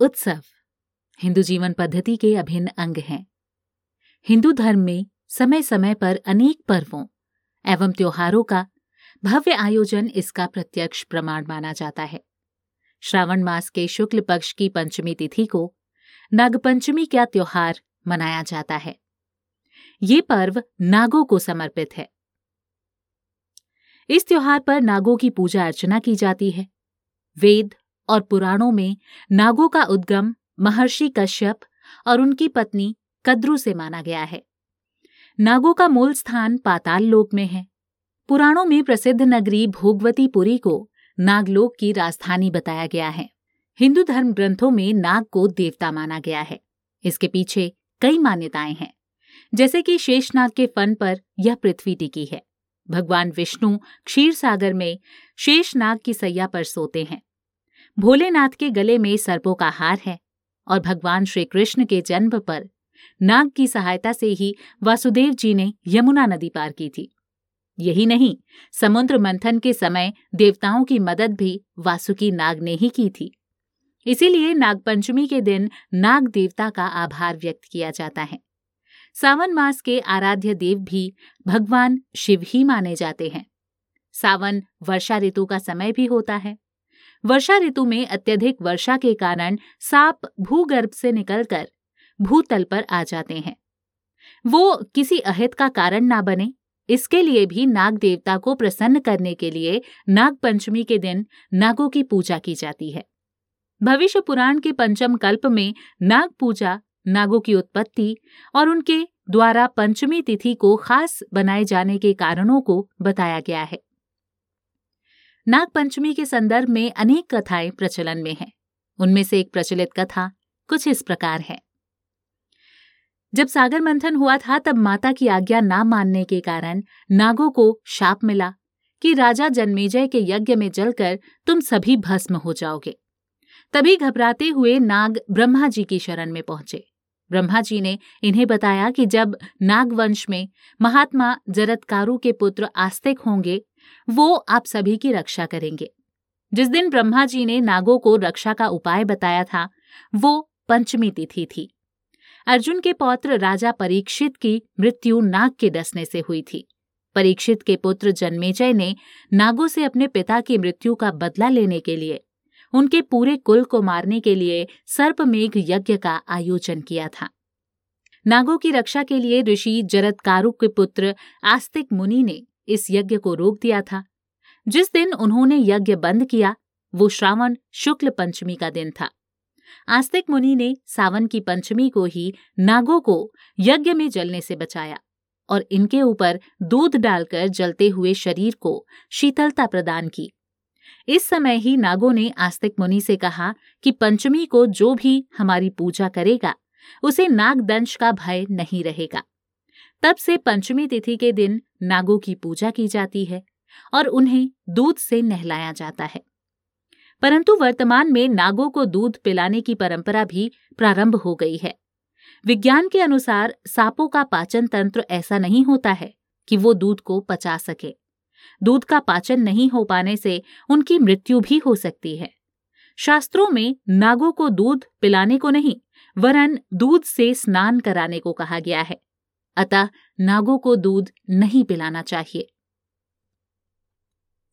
उत्सव, हिंदू जीवन पद्धति के अभिन्न अंग हैं। हिंदू धर्म में समय समय पर अनेक पर्वों एवं त्योहारों का भव्य आयोजन इसका प्रत्यक्ष प्रमाण माना जाता है। श्रावण मास के शुक्ल पक्ष की पंचमी तिथि को नागपंचमी का त्योहार मनाया जाता है। ये पर्व नागों को समर्पित है। इस त्योहार पर नागों की पूजा अर्चना की जाती है। वेद और पुराणों में नागों का उद्गम महर्षि कश्यप और उनकी पत्नी कद्रु से माना गया है। नागों का मूल स्थान पाताल लोक में है। पुराणों में प्रसिद्ध नगरी भोगवतीपुरी को नागलोक की राजधानी बताया गया है। हिंदू धर्म ग्रंथों में नाग को देवता माना गया है। इसके पीछे कई मान्यताएँ हैं, जैसे कि शेषनाग के फन पर यह पृथ्वी टिकी है। भगवान विष्णु क्षीर सागर में शेषनाग की सैया पर सोते हैं। भोलेनाथ के गले में सर्पों का हार है और भगवान श्री कृष्ण के जन्म पर नाग की सहायता से ही वासुदेव जी ने यमुना नदी पार की थी। यही नहीं, समुद्र मंथन के समय देवताओं की मदद भी वासुकी नाग ने ही की थी। इसीलिए नागपंचमी के दिन नाग देवता का आभार व्यक्त किया जाता है। सावन मास के आराध्य देव भी भगवान शिव ही माने जाते हैं। सावन वर्षा ऋतु का समय भी होता है। वर्षा ऋतु में अत्यधिक वर्षा के कारण सांप भूगर्भ से निकलकर भूतल पर आ जाते हैं। वो किसी अहित का कारण ना बने, इसके लिए भी नाग देवता को प्रसन्न करने के लिए नाग पंचमी के दिन नागों की पूजा की जाती है। भविष्य पुराण के पंचम कल्प में नाग पूजा, नागों की उत्पत्ति और उनके द्वारा पंचमी तिथि को खास बनाए जाने के कारणों को बताया गया है। नाग पंचमी के संदर्भ में अनेक कथाएँ प्रचलन में हैं। उनमें से एक प्रचलित कथा कुछ इस प्रकार है। जब सागर मंथन हुआ था, तब माता की आज्ञा ना मानने के कारण नागों को शाप मिला कि राजा जन्मेजय के यज्ञ में जलकर तुम सभी भस्म हो जाओगे। तभी घबराते हुए नाग ब्रह्मा जी की शरण में पहुँचे। ब्रह्मा जी ने इन्हें बताया कि जब नागवंश में महात्मा जरतकारु के पुत्र आस्तिक होंगे वो आप सभी की रक्षा करेंगे। जिस दिन ब्रह्मा जी ने नागों को रक्षा का उपाय बताया था, वो पंचमी तिथि थी। अर्जुन के पौत्र राजा परीक्षित की मृत्यु नाग के डसने से हुई थी। परीक्षित के पुत्र जन्मेजय ने नागों से अपने पिता की मृत्यु का बदला लेने के लिए, उनके पूरे कुल को मारने के लिए सर्पमेघ यज्ञ का आयोजन किया था। नागों की रक्षा के लिए ऋषि जरदकारु के पुत्र आस्तिक मुनि ने इस यज्ञ को रोक दिया था। जिस दिन उन्होंने यज्ञ बंद किया, वो श्रावण शुक्ल पंचमी का दिन था। आस्तिक मुनि ने सावन की पंचमी को ही नागों को यज्ञ में जलने से बचाया और इनके ऊपर दूध डालकर जलते हुए शरीर को शीतलता प्रदान की। इस समय ही नागों ने आस्तिक मुनि से कहा कि पंचमी को जो भी हमारी पूजा करेगा, उसे नागदंश का भय नहीं रहेगा। तब से पंचमी तिथि के दिन नागों की पूजा की जाती है और उन्हें दूध से नहलाया जाता है। परंतु वर्तमान में नागों को दूध पिलाने की परंपरा भी प्रारंभ हो गई है। विज्ञान के अनुसार सांपों का पाचन तंत्र ऐसा नहीं होता है कि वो दूध को पचा सके। दूध का पाचन नहीं हो पाने से उनकी मृत्यु भी हो सकती है। शास्त्रों में नागों को दूध पिलाने को नहीं, वरन दूध से स्नान कराने को कहा गया है। अतः नागों को दूध नहीं पिलाना चाहिए।